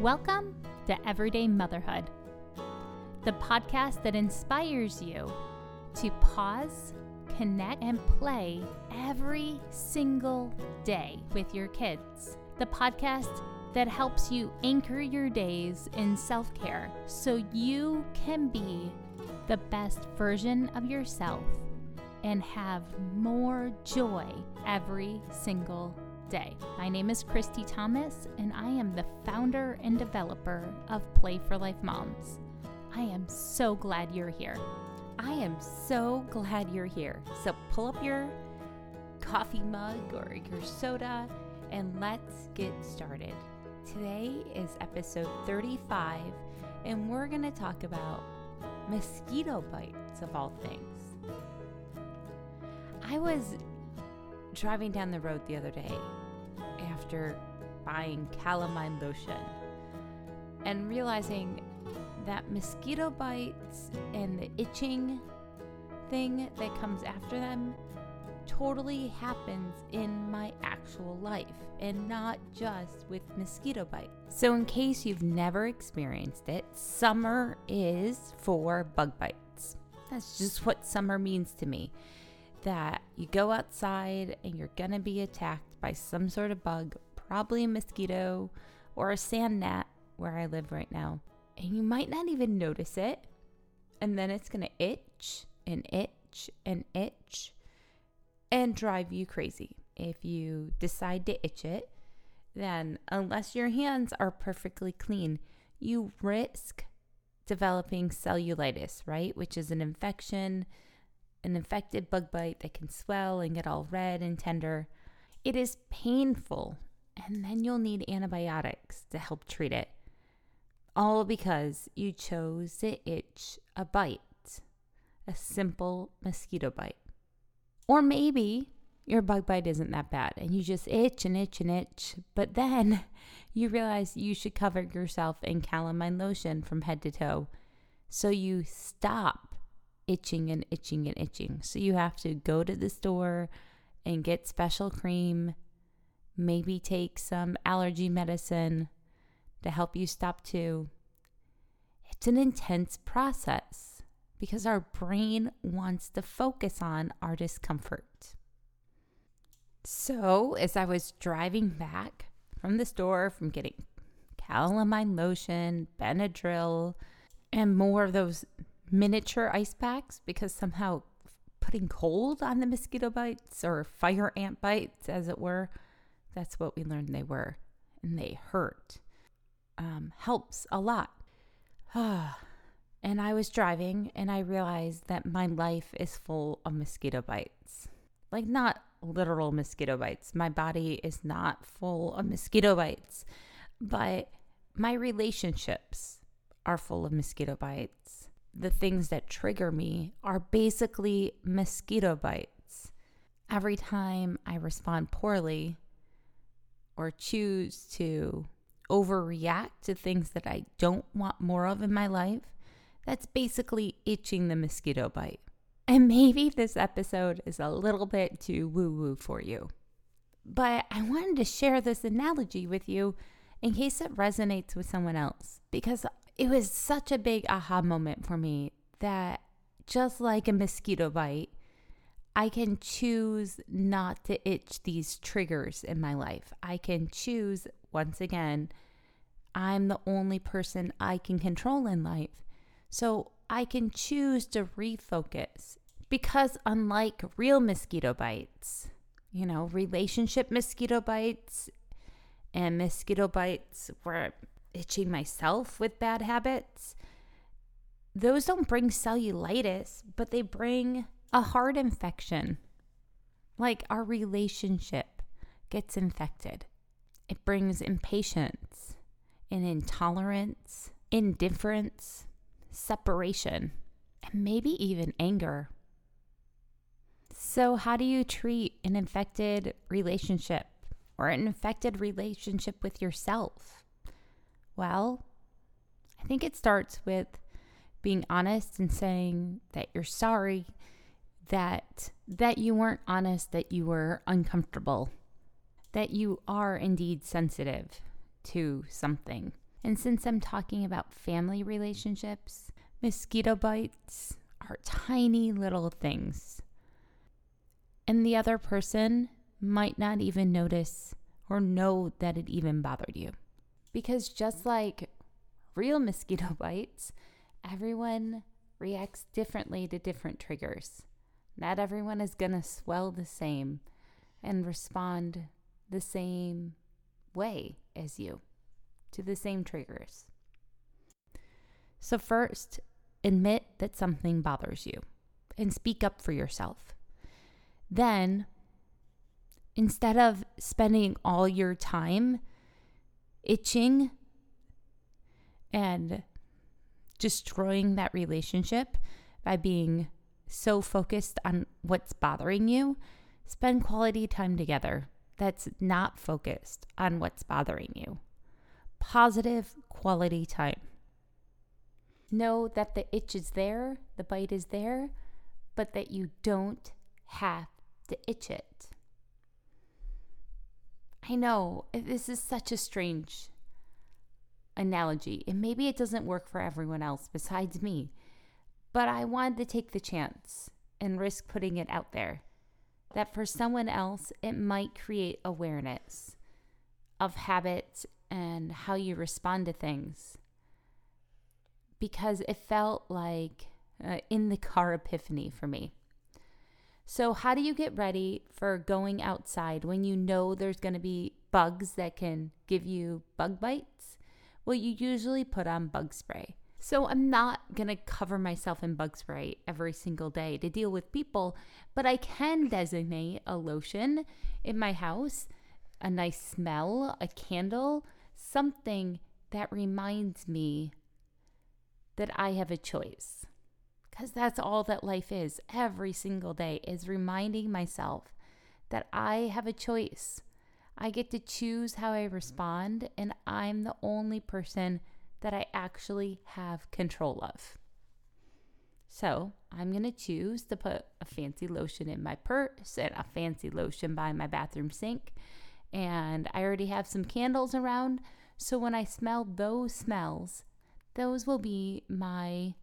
Welcome to Everyday Motherhood, the podcast that inspires you to pause, connect, and play every single day with your kids. The podcast that helps you anchor your days in self care so you can be the best version of yourself and have more joy every single day. My name is Christy Thomas, and I am the founder and developer of Play for Life Moms. I am so glad you're here. I am so glad you're here. So pull up your coffee mug or your soda and let's get started. Today is episode 35, and we're going to talk about mosquito bites of all things. I was driving down the road the other day after buying calamine lotion and realizing that mosquito bites and the itching thing that comes after them totally happens in my actual life and not just with mosquito bites. So, in case you've never experienced it, summer is for bug bites. That's just what summer means to me that you go outside and you're to be attacked by some sort of bug, probably a mosquito or a sand gnat where I live right now. And you might not even notice it. And then it's going to itch and itch and itch and drive you crazy. If you decide to itch it, then unless your hands are perfectly clean, you risk developing cellulitis, right? Which is an infection an infected bug bite that can swell and get all red and tender. It is painful, and then you'll need antibiotics to help treat it. All because you chose to itch a bite, a simple mosquito bite. Or maybe your bug bite isn't that bad and you just itch and itch and itch, but then you realize you should cover yourself in calamine lotion from head to toe. So you stop itching and itching and itching. So you have to go to the store and get special cream, maybe take some allergy medicine to help you stop too. It's an intense process because our brain wants to focus on our discomfort. So, as I was driving back from the store from getting calamine lotion, Benadryl, and more of those miniature ice packs because somehow putting cold on the mosquito bites or fire ant bites, as it were, that's what we learned they were, and they hurt. Um, helps a lot. and I was driving and I realized that my life is full of mosquito bites. Like, not literal mosquito bites. My body is not full of mosquito bites, but my relationships are full of mosquito bites the things that trigger me are basically mosquito bites. Every time I respond poorly or choose to overreact to things that I don't want more of in my life, that's basically itching the mosquito bite. And maybe this episode is a little bit too woo woo for you. But I wanted to share this analogy with you in case it resonates with someone else because it was such a big aha moment for me that just like a mosquito bite, I can choose not to itch these triggers in my life. I can choose, once again, I'm the only person I can control in life. So I can choose to refocus because, unlike real mosquito bites, you know, relationship mosquito bites and mosquito bites where itching myself with bad habits, those don't bring cellulitis, but they bring a heart infection. Like our relationship gets infected. It brings impatience and intolerance, indifference, separation, and maybe even anger. So, how do you treat an infected relationship or an infected relationship with yourself? Well, I think it starts with being honest and saying that you're sorry that that you weren't honest that you were uncomfortable that you are indeed sensitive to something. And since I'm talking about family relationships, mosquito bites are tiny little things. And the other person might not even notice or know that it even bothered you. Because just like real mosquito bites, everyone reacts differently to different triggers. Not everyone is going to swell the same and respond the same way as you to the same triggers. So, first, admit that something bothers you and speak up for yourself. Then, instead of spending all your time itching and destroying that relationship by being so focused on what's bothering you, spend quality time together that's not focused on what's bothering you. Positive quality time. Know that the itch is there, the bite is there, but that you don't have to itch it. I know this is such a strange analogy, and maybe it doesn't work for everyone else besides me, but I wanted to take the chance and risk putting it out there that for someone else, it might create awareness of habits and how you respond to things. Because it felt like uh, in the car epiphany for me. So, how do you get ready for going outside when you know there's going to be bugs that can give you bug bites? Well, you usually put on bug spray. So I'm not going to cover myself in bug spray every single day to deal with people, but I can designate a lotion in my house, a nice smell, a candle, something that reminds me that I have a choice. Because that's all that life is every single day is reminding myself that I have a choice. I get to choose how I respond, and I'm the only person that I actually have control of. So I'm going to choose to put a fancy lotion in my purse and a fancy lotion by my bathroom sink. And I already have some candles around. So when I smell those smells, those will be my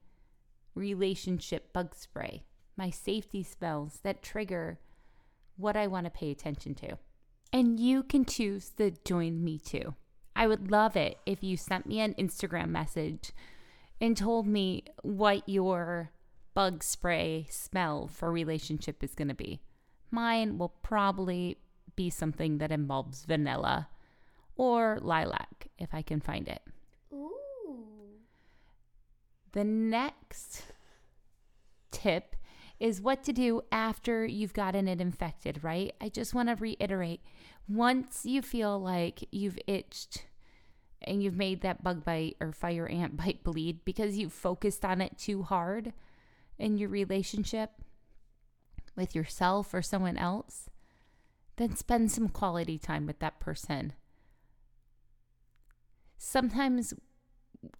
relationship bug spray, my safety smells that trigger what I want to pay attention to. And you can choose to join me too. I would love it if you sent me an Instagram message and told me what your bug spray smell for relationship is going to be. Mine will probably be something that involves vanilla or lilac if I can find it. The next tip is what to do after you've gotten it infected, right? I just want to reiterate once you feel like you've itched and you've made that bug bite or fire ant bite bleed because you've focused on it too hard in your relationship with yourself or someone else, then spend some quality time with that person. Sometimes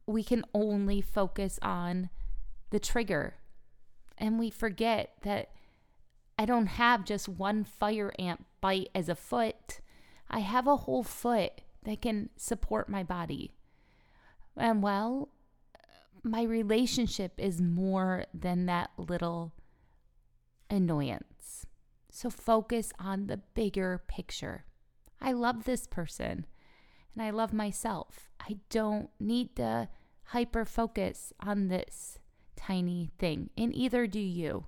we can only focus on the trigger and we forget that I don't have just one fire ant bite as a foot. I have a whole foot that can support my body. And well, my relationship is more than that little annoyance. So focus on the bigger picture. I love this person and I love myself. I don't need to hyper focus on this tiny thing, and either do you.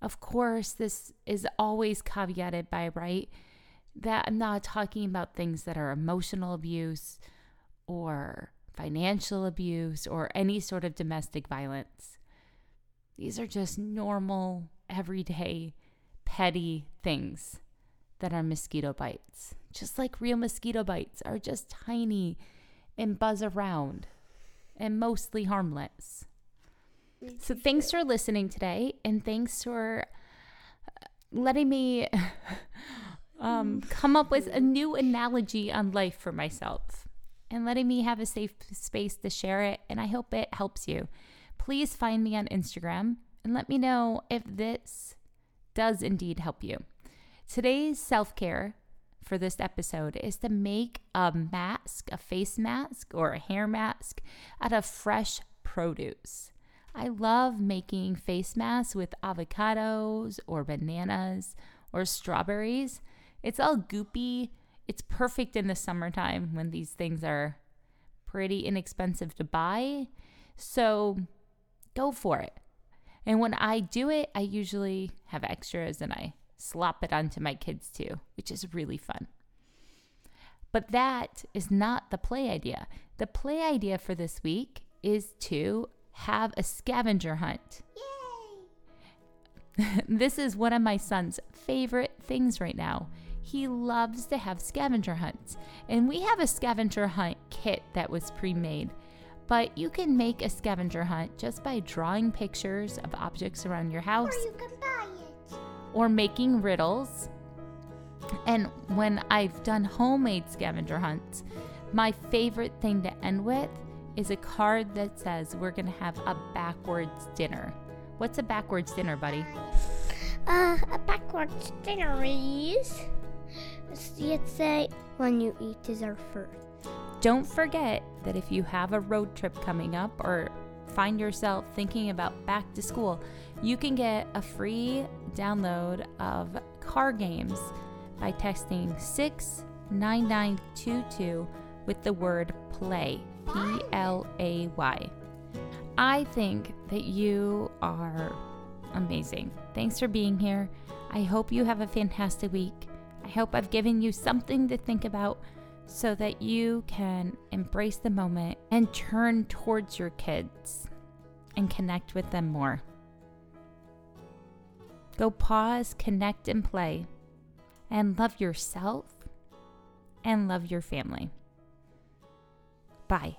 Of course, this is always caveated by, right? That I'm not talking about things that are emotional abuse or financial abuse or any sort of domestic violence. These are just normal, everyday, petty things that are mosquito bites. Just like real mosquito bites are just tiny and buzz around and mostly harmless. So thanks for listening today, and thanks for uh, letting me um, come up with a new analogy on life for myself and letting me have a safe space to share it. And I hope it helps you. Please find me on Instagram and let me know if this does indeed help you. Today's self care for this episode is to make a mask, a face mask, or a hair mask out of fresh produce. I love making face masks with avocados or bananas or strawberries. It's all goopy. It's perfect in the summertime when these things are pretty inexpensive to buy. So go for it. And when I do it, I usually have extras and I slop it onto my kids too, which is really fun. But that is not the play idea. The play idea for this week is to have a scavenger hunt. Yay! this is one of my son's favorite things right now. He loves to have scavenger hunts. And we have a scavenger hunt kit that was pre made. But you can make a scavenger hunt just by drawing pictures of objects around your house. Or you can buy. Or making riddles. And when I've done homemade scavenger hunts, my favorite thing to end with is a card that says we're going to have a backwards dinner. What's a backwards dinner, buddy? Uh, a backwards dinner is. You'd say when you eat dessert first. Don't forget that if you have a road trip coming up or find yourself thinking about back to school, you can get a free download of car games by texting 69922 with the word play. P L A Y. I think that you are amazing. Thanks for being here. I hope you have a fantastic week. I hope I've given you something to think about so that you can embrace the moment and turn towards your kids and connect with them more. Go pause, connect, and play, and love yourself and love your family. Bye.